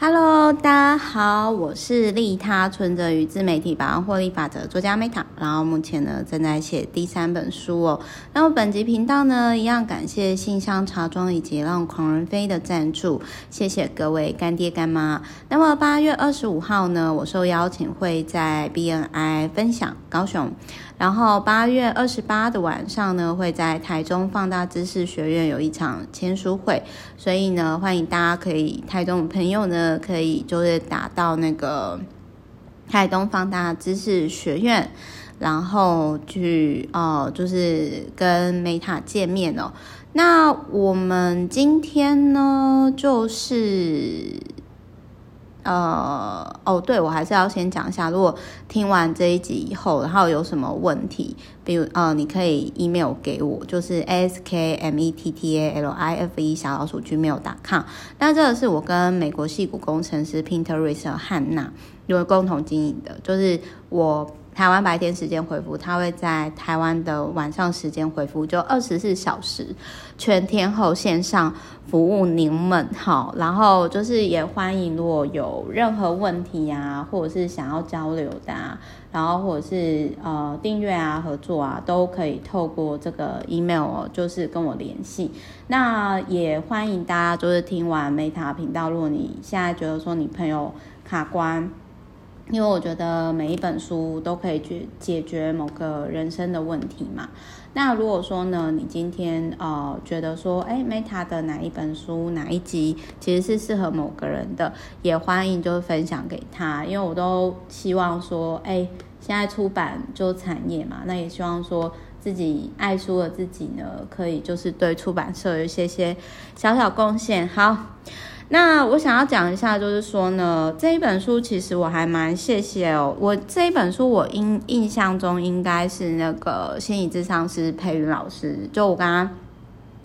Hello，大家好，我是利他存折与自媒体百万获利法则作家 Meta，然后目前呢正在写第三本书哦。那么本集频道呢一样感谢信箱茶庄以及让狂人飞的赞助，谢谢各位干爹干妈。那么八月二十五号呢，我受邀请会在 BNI 分享高雄。然后八月二十八的晚上呢，会在台中放大知识学院有一场签书会，所以呢，欢迎大家可以台中的朋友呢，可以就是打到那个台东放大知识学院，然后去哦、就是跟 Meta 见面哦。那我们今天呢，就是。呃哦，对，我还是要先讲一下，如果听完这一集以后，然后有什么问题，比如呃，你可以 email 给我，就是 s k m e t t a l i f e 小老鼠 gmail.com。那这个是我跟美国矽谷工程师 Pinterest 和汉娜有共同经营的，就是我。台湾白天时间回复，他会在台湾的晚上时间回复，就二十四小时全天候线上服务您们。好，然后就是也欢迎，如果有任何问题啊，或者是想要交流的啊，然后或者是呃订阅啊、合作啊，都可以透过这个 email 哦，就是跟我联系。那也欢迎大家就是听完 Meta 频道，如果你现在觉得说你朋友卡关。因为我觉得每一本书都可以解解决某个人生的问题嘛。那如果说呢，你今天呃觉得说，哎，Meta 的哪一本书哪一集其实是适合某个人的，也欢迎就是分享给他。因为我都希望说，哎，现在出版就产业嘛，那也希望说自己爱书的自己呢，可以就是对出版社有一些些小小贡献。好。那我想要讲一下，就是说呢，这一本书其实我还蛮谢谢哦。我这一本书，我印印象中应该是那个心理智商师培云老师，就我刚刚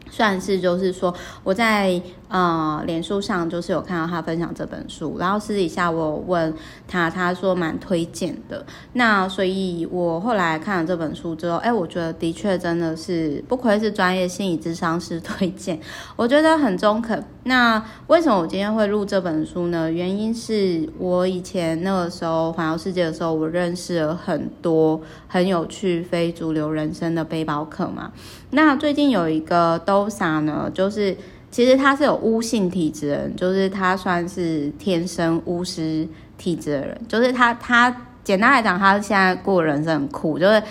算是就是说我在。呃，脸书上就是有看到他分享这本书，然后私底下我有问他，他说蛮推荐的。那所以，我后来看了这本书之后，哎，我觉得的确真的是不愧是专业心理咨商师推荐，我觉得很中肯。那为什么我今天会录这本书呢？原因是我以前那个时候环游世界的时候，我认识了很多很有趣非主流人生的背包客嘛。那最近有一个 Dosa 呢，就是。其实他是有巫性体质的人，就是他算是天生巫师体质的人，就是他他简单来讲，他现在过人生很酷，就是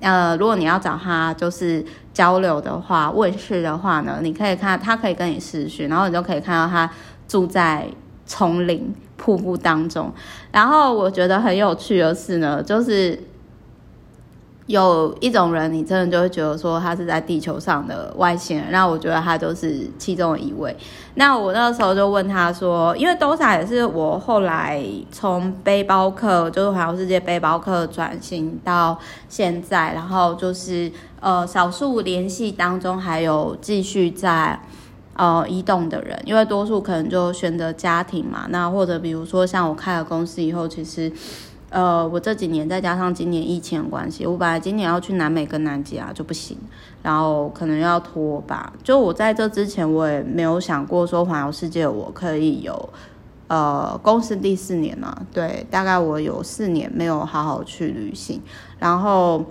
呃，如果你要找他就是交流的话，问事的话呢，你可以看他可以跟你视讯，然后你就可以看到他住在丛林瀑布当中，然后我觉得很有趣的是呢，就是。有一种人，你真的就会觉得说他是在地球上的外星人。那我觉得他就是其中一位。那我那个时候就问他说，因为 Dosa 也是我后来从背包客，就是环游世界背包客转型到现在，然后就是呃少数联系当中还有继续在呃移动的人，因为多数可能就选择家庭嘛。那或者比如说像我开了公司以后，其实。呃，我这几年再加上今年疫情的关系，我本来今年要去南美跟南极啊就不行，然后可能要拖吧。就我在这之前，我也没有想过说环游世界，我可以有呃公司第四年嘛，对，大概我有四年没有好好去旅行，然后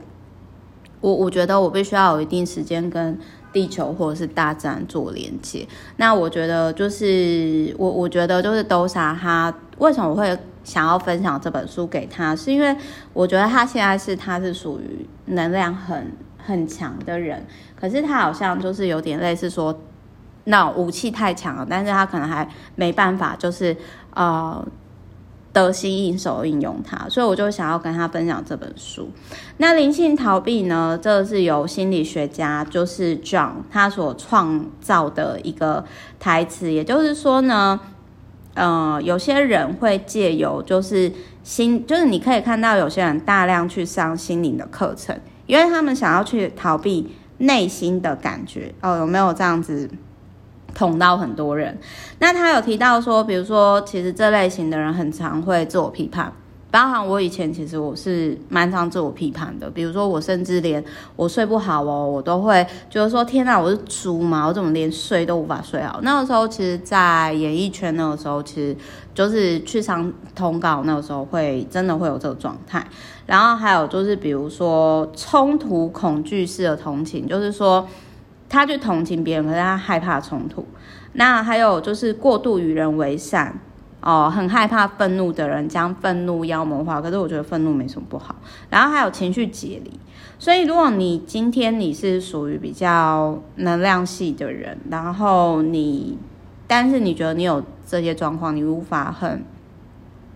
我我觉得我必须要有一定时间跟地球或者是大自然做连接。那我觉得就是我我觉得就是 Dosa 他为什么我会。想要分享这本书给他，是因为我觉得他现在是他是属于能量很很强的人，可是他好像就是有点类似说，那武器太强了，但是他可能还没办法，就是呃得心应手应用它，所以我就想要跟他分享这本书。那灵性逃避呢，这是由心理学家就是 John 他所创造的一个台词，也就是说呢。呃，有些人会借由就是心，就是你可以看到有些人大量去上心灵的课程，因为他们想要去逃避内心的感觉。哦，有没有这样子捅到很多人？那他有提到说，比如说，其实这类型的人很常会自我批判，包含我以前其实我是蛮常自我批判的，比如说我甚至连我睡不好哦，我都会觉得说天哪，我是猪吗？我怎么连睡都无法睡好？那个时候其实，在演艺圈那个时候，其实就是去上通告，那个时候会真的会有这个状态。然后还有就是比如说冲突恐惧式的同情，就是说他去同情别人，可是他害怕冲突。那还有就是过度与人为善。哦，很害怕愤怒的人将愤怒妖魔化，可是我觉得愤怒没什么不好。然后还有情绪解离，所以如果你今天你是属于比较能量系的人，然后你，但是你觉得你有这些状况，你无法很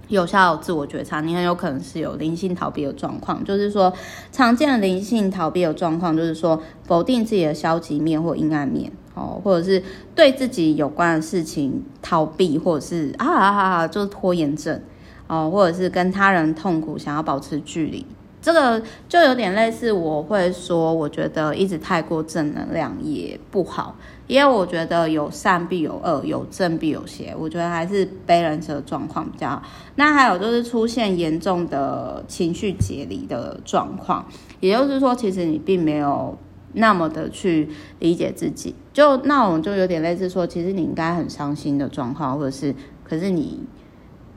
有效自我觉察，你很有可能是有灵性逃避的状况。就是说，常见的灵性逃避的状况，就是说否定自己的消极面或阴暗面。哦，或者是对自己有关的事情逃避，或者是啊啊啊，就是拖延症哦，或者是跟他人痛苦，想要保持距离，这个就有点类似。我会说，我觉得一直太过正能量也不好，因为我觉得有善必有恶，有正必有邪。我觉得还是 balance 的状况比较好。那还有就是出现严重的情绪解离的状况，也就是说，其实你并没有。那么的去理解自己，就那种就有点类似说，其实你应该很伤心的状况，或者是，可是你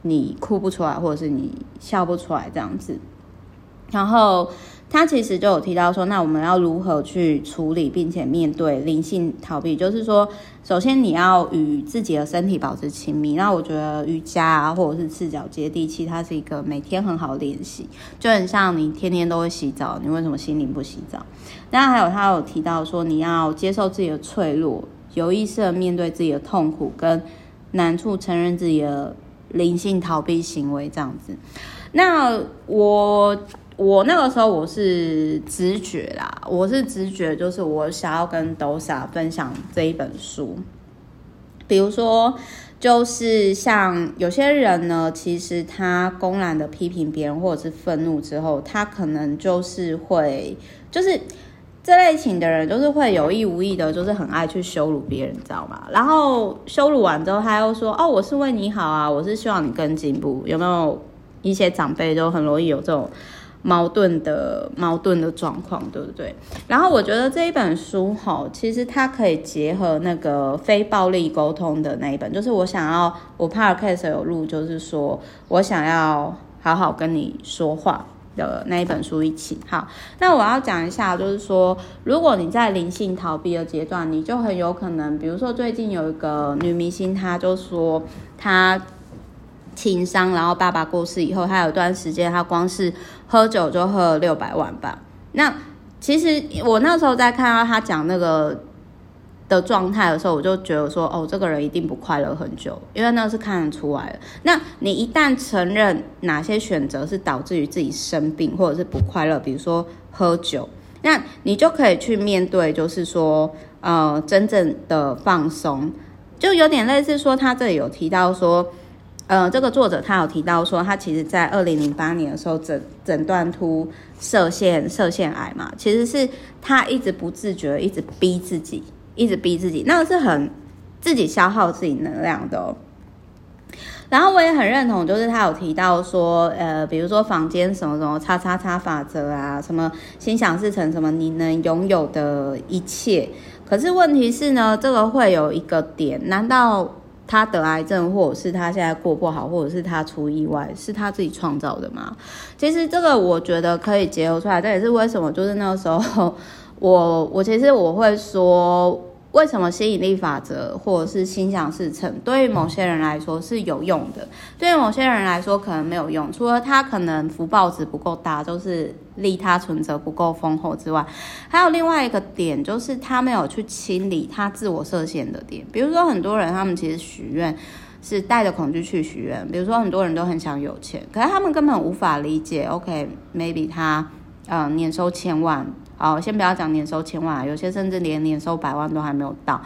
你哭不出来，或者是你笑不出来这样子，然后。他其实就有提到说，那我们要如何去处理，并且面对灵性逃避？就是说，首先你要与自己的身体保持亲密。那我觉得瑜伽啊，或者是赤脚接地气，它是一个每天很好的练习，就很像你天天都会洗澡，你为什么心灵不洗澡？那还有他有提到说，你要接受自己的脆弱，有意识的面对自己的痛苦跟难处，承认自己的灵性逃避行为这样子。那我。我那个时候我是直觉啦，我是直觉，就是我想要跟 Dosa 分享这一本书。比如说，就是像有些人呢，其实他公然的批评别人或者是愤怒之后，他可能就是会，就是这类型的人，就是会有意无意的，就是很爱去羞辱别人，你知道吗？然后羞辱完之后，他又说：“哦，我是为你好啊，我是希望你更进步。”有没有一些长辈都很容易有这种？矛盾的矛盾的状况，对不对？然后我觉得这一本书哈，其实它可以结合那个非暴力沟通的那一本，就是我想要我 Podcast 有录，就是说我想要好好跟你说话的那一本书一起。好，那我要讲一下，就是说，如果你在灵性逃避的阶段，你就很有可能，比如说最近有一个女明星，她就说她。情伤，然后爸爸过世以后，他有段时间，他光是喝酒就喝了六百万吧。那其实我那时候在看到他讲那个的状态的时候，我就觉得说，哦，这个人一定不快乐很久，因为那是看得出来的。那你一旦承认哪些选择是导致于自己生病或者是不快乐，比如说喝酒，那你就可以去面对，就是说，呃，真正的放松，就有点类似说，他这里有提到说。呃，这个作者他有提到说，他其实在二零零八年的时候诊诊断出射线射线癌嘛，其实是他一直不自觉，一直逼自己，一直逼自己，那个是很自己消耗自己能量的哦。然后我也很认同，就是他有提到说，呃，比如说房间什么什么叉叉叉法则啊，什么心想事成，什么你能拥有的一切。可是问题是呢，这个会有一个点，难道？他得癌症，或者是他现在过不好，或者是他出意外，是他自己创造的吗？其实这个我觉得可以结合出来，这也是为什么，就是那个时候，我我其实我会说。为什么吸引力法则或者是心想事成，对于某些人来说是有用的，对于某些人来说可能没有用。除了他可能福报值不够大，就是利他存折不够丰厚之外，还有另外一个点，就是他没有去清理他自我设限的点。比如说，很多人他们其实许愿是带着恐惧去许愿，比如说很多人都很想有钱，可是他们根本无法理解。OK，maybe、他呃年收千万。好，先不要讲年收千万，有些甚至连年收百万都还没有到，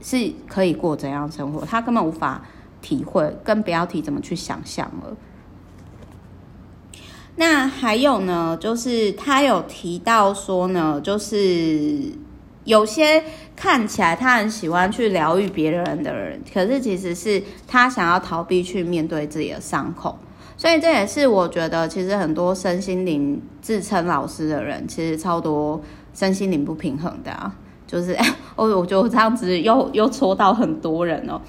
是可以过怎样生活？他根本无法体会，更不要提怎么去想象了。那还有呢，就是他有提到说呢，就是有些看起来他很喜欢去疗愈别人的人，可是其实是他想要逃避去面对自己的伤口。所以这也是我觉得，其实很多身心灵自称老师的人，其实超多身心灵不平衡的啊。就是，我我觉得我这样子又又戳到很多人哦。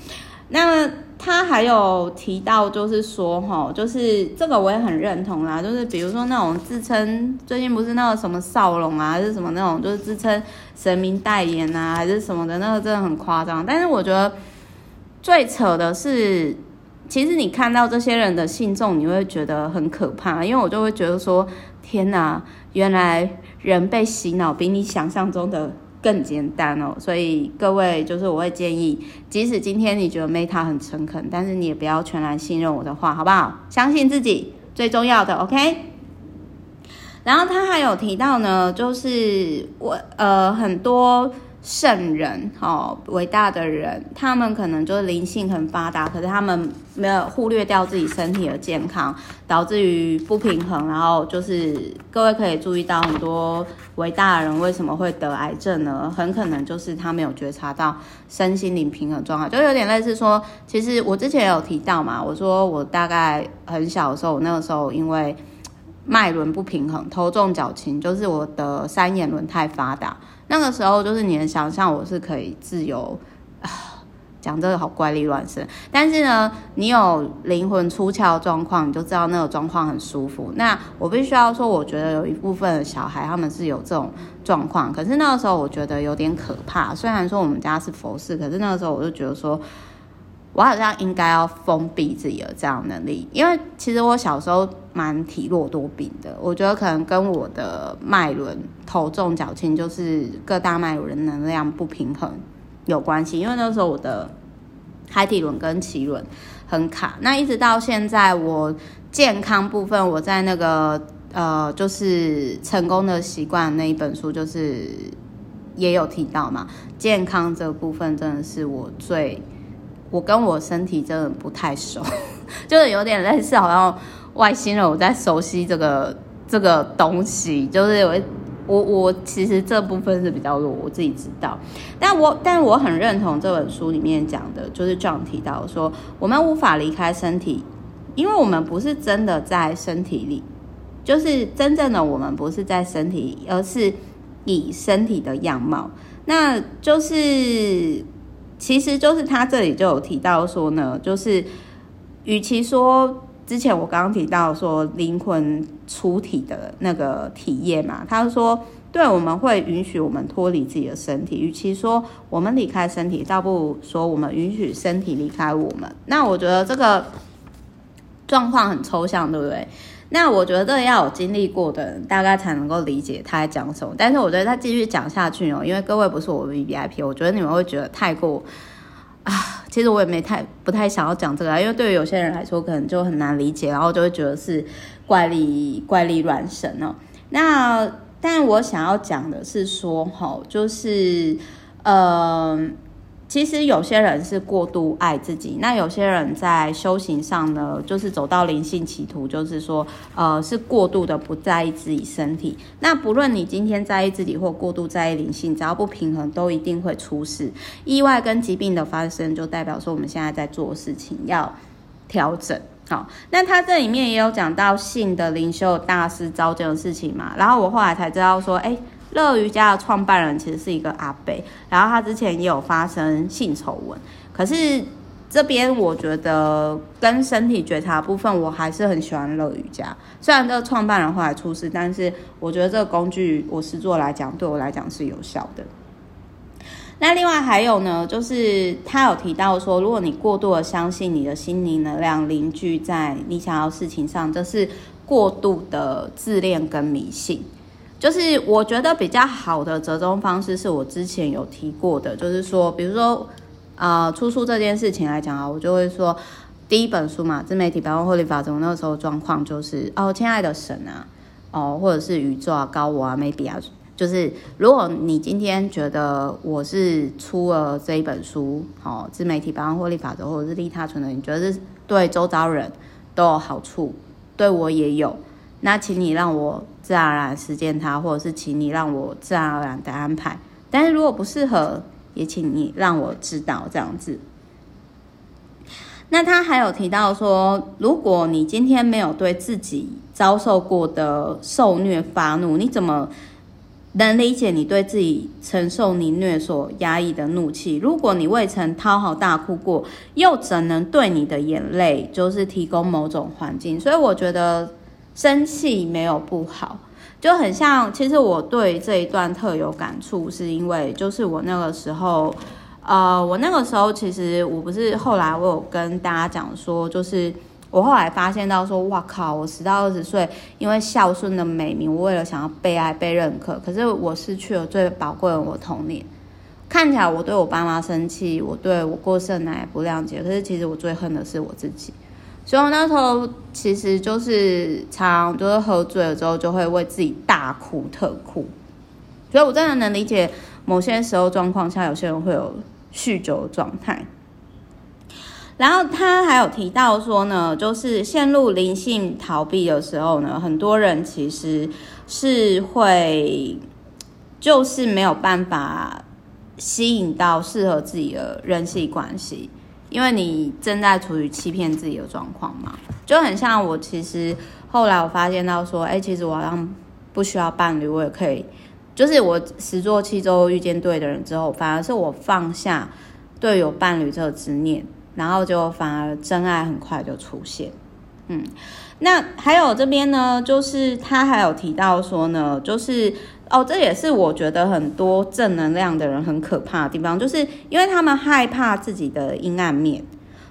那他还有提到，就是说，哈，就是这个我也很认同啦。就是比如说那种自称最近不是那个什么少龙啊，还是什么那种，就是自称神明代言啊，还是什么的，那个真的很夸张。但是我觉得最扯的是，其实你看到这些人的信众，你会觉得很可怕，因为我就会觉得说，天哪，原来人被洗脑比你想象中的。更简单哦，所以各位就是我会建议，即使今天你觉得 Meta 很诚恳，但是你也不要全然信任我的话，好不好？相信自己最重要的，OK。然后他还有提到呢，就是我呃很多。圣人哦，伟大的人，他们可能就是灵性很发达，可是他们没有忽略掉自己身体的健康，导致于不平衡。然后就是各位可以注意到，很多伟大的人为什么会得癌症呢？很可能就是他没有觉察到身心灵平衡状态，就有点类似说，其实我之前有提到嘛，我说我大概很小的时候，我那个时候因为脉轮不平衡，头重脚轻，就是我的三眼轮太发达。那个时候就是你的想象我是可以自由啊，讲这个好怪力乱神。但是呢，你有灵魂出窍状况，你就知道那个状况很舒服。那我必须要说，我觉得有一部分的小孩他们是有这种状况，可是那个时候我觉得有点可怕。虽然说我们家是佛寺，可是那个时候我就觉得说。我好像应该要封闭自己的这样能力，因为其实我小时候蛮体弱多病的。我觉得可能跟我的脉轮头重脚轻，就是各大脉轮能量不平衡有关系。因为那时候我的海底轮跟脐轮很卡。那一直到现在，我健康部分，我在那个呃，就是成功的习惯那一本书，就是也有提到嘛。健康这部分真的是我最。我跟我身体真的不太熟，就是有点类似，好像外星人我在熟悉这个这个东西。就是我我我其实这部分是比较弱，我自己知道。但我但我很认同这本书里面讲的，就是 John 提到说，我们无法离开身体，因为我们不是真的在身体里，就是真正的我们不是在身体，而是以身体的样貌，那就是。其实就是他这里就有提到说呢，就是与其说之前我刚刚提到说灵魂出体的那个体验嘛，他说对，我们会允许我们脱离自己的身体，与其说我们离开身体，倒不如说我们允许身体离开我们。那我觉得这个状况很抽象，对不对？那我觉得要有经历过的人，大概才能够理解他在讲什么。但是我觉得他继续讲下去哦，因为各位不是我 VVIP，我觉得你们会觉得太过啊。其实我也没太不太想要讲这个，因为对于有些人来说，可能就很难理解，然后就会觉得是怪力怪力乱神哦。那但我想要讲的是说，哈，就是嗯。其实有些人是过度爱自己，那有些人在修行上呢，就是走到灵性歧途，就是说，呃，是过度的不在意自己身体。那不论你今天在意自己或过度在意灵性，只要不平衡，都一定会出事。意外跟疾病的发生，就代表说我们现在在做事情要调整。好，那他这里面也有讲到性的灵修大师召见的事情嘛，然后我后来才知道说，哎。乐瑜伽的创办人其实是一个阿伯，然后他之前也有发生性丑闻。可是这边我觉得跟身体觉察部分，我还是很喜欢乐瑜伽。虽然这个创办人后来出事，但是我觉得这个工具我实做来讲，对我来讲是有效的。那另外还有呢，就是他有提到说，如果你过度的相信你的心灵能量凝聚在你想要事情上，这是过度的自恋跟迷信。就是我觉得比较好的折中方式，是我之前有提过的，就是说，比如说，呃，出书这件事情来讲啊，我就会说，第一本书嘛，自媒体百万获利法则，那个时候状况就是，哦，亲爱的神啊，哦，或者是宇宙啊，高我啊，maybe 啊，就是如果你今天觉得我是出了这一本书，哦，自媒体百万获利法则，或者是利他存的，你觉得是对周遭人都有好处，对我也有。那请你让我自然而然实践它，或者是请你让我自然而然的安排。但是如果不适合，也请你让我知道这样子。那他还有提到说，如果你今天没有对自己遭受过的受虐发怒，你怎么能理解你对自己承受你虐所压抑的怒气？如果你未曾讨好大哭过，又怎能对你的眼泪就是提供某种环境？所以我觉得生气没有不好，就很像。其实我对这一段特有感触，是因为就是我那个时候。呃，我那个时候其实我不是后来我有跟大家讲说，就是我后来发现到说，哇靠，我十到二十岁，因为孝顺的美名，我为了想要被爱被认可，可是我失去了最宝贵的我童年。看起来我对我爸妈生气，我对我过剩奶不谅解，可是其实我最恨的是我自己。所以我那时候其实就是常就是喝醉了之后就会为自己大哭特哭。所以我真的能理解某些时候状况下有些人会有。酗酒的状态，然后他还有提到说呢，就是陷入灵性逃避的时候呢，很多人其实是会，就是没有办法吸引到适合自己的人际关系，因为你正在处于欺骗自己的状况嘛，就很像我其实后来我发现到说，哎，其实我好像不需要伴侣，我也可以。就是我十座七周遇见对的人之后，反而是我放下对有伴侣这个执念，然后就反而真爱很快就出现。嗯，那还有这边呢，就是他还有提到说呢，就是哦，这也是我觉得很多正能量的人很可怕的地方，就是因为他们害怕自己的阴暗面。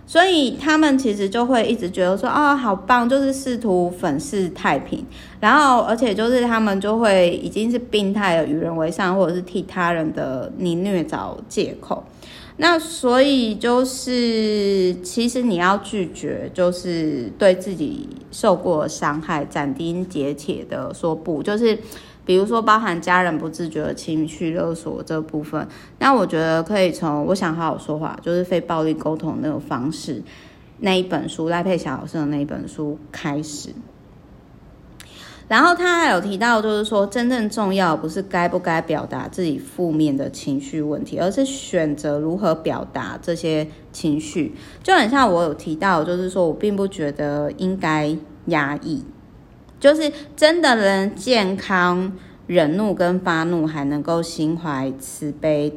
所以他们其实就会一直觉得说啊、哦，好棒，就是试图粉饰太平，然后而且就是他们就会已经是病态的与人为善，或者是替他人的你虐找借口。那所以就是其实你要拒绝，就是对自己受过伤害斩钉截铁的说不，就是。比如说，包含家人不自觉的情绪勒索这部分，那我觉得可以从我想好好说话，就是非暴力沟通那种方式那一本书赖佩霞老师的那一本书开始。然后他还有提到，就是说真正重要不是该不该表达自己负面的情绪问题，而是选择如何表达这些情绪。就很像我有提到，就是说我并不觉得应该压抑。就是真的能健康忍怒跟发怒，还能够心怀慈悲，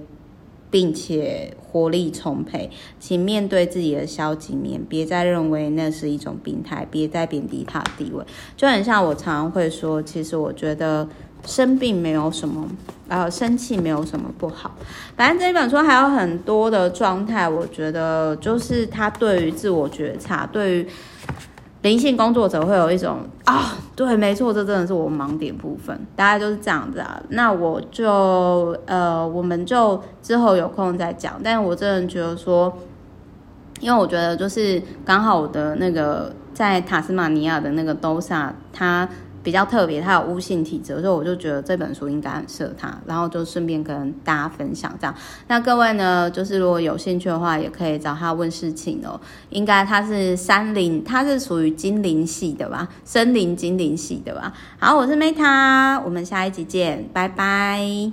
并且活力充沛，请面对自己的消极面，别再认为那是一种病态，别再贬低他的地位。就很像我常常会说，其实我觉得生病没有什么，呃，生气没有什么不好。反正这本书还有很多的状态，我觉得就是他对于自我觉察，对于。灵性工作者会有一种啊，对，没错，这真的是我盲点部分，大概就是这样子啊。那我就呃，我们就之后有空再讲。但我真的觉得说，因为我觉得就是刚好我的那个在塔斯马尼亚的那个 Dosa，他。比较特别，他有巫性体质，所以我就觉得这本书应该很适合他，然后就顺便跟大家分享这样。那各位呢，就是如果有兴趣的话，也可以找他问事情哦。应该他是山林，他是属于精灵系的吧？森林精灵系的吧？好，我是 Meta，我们下一集见，拜拜。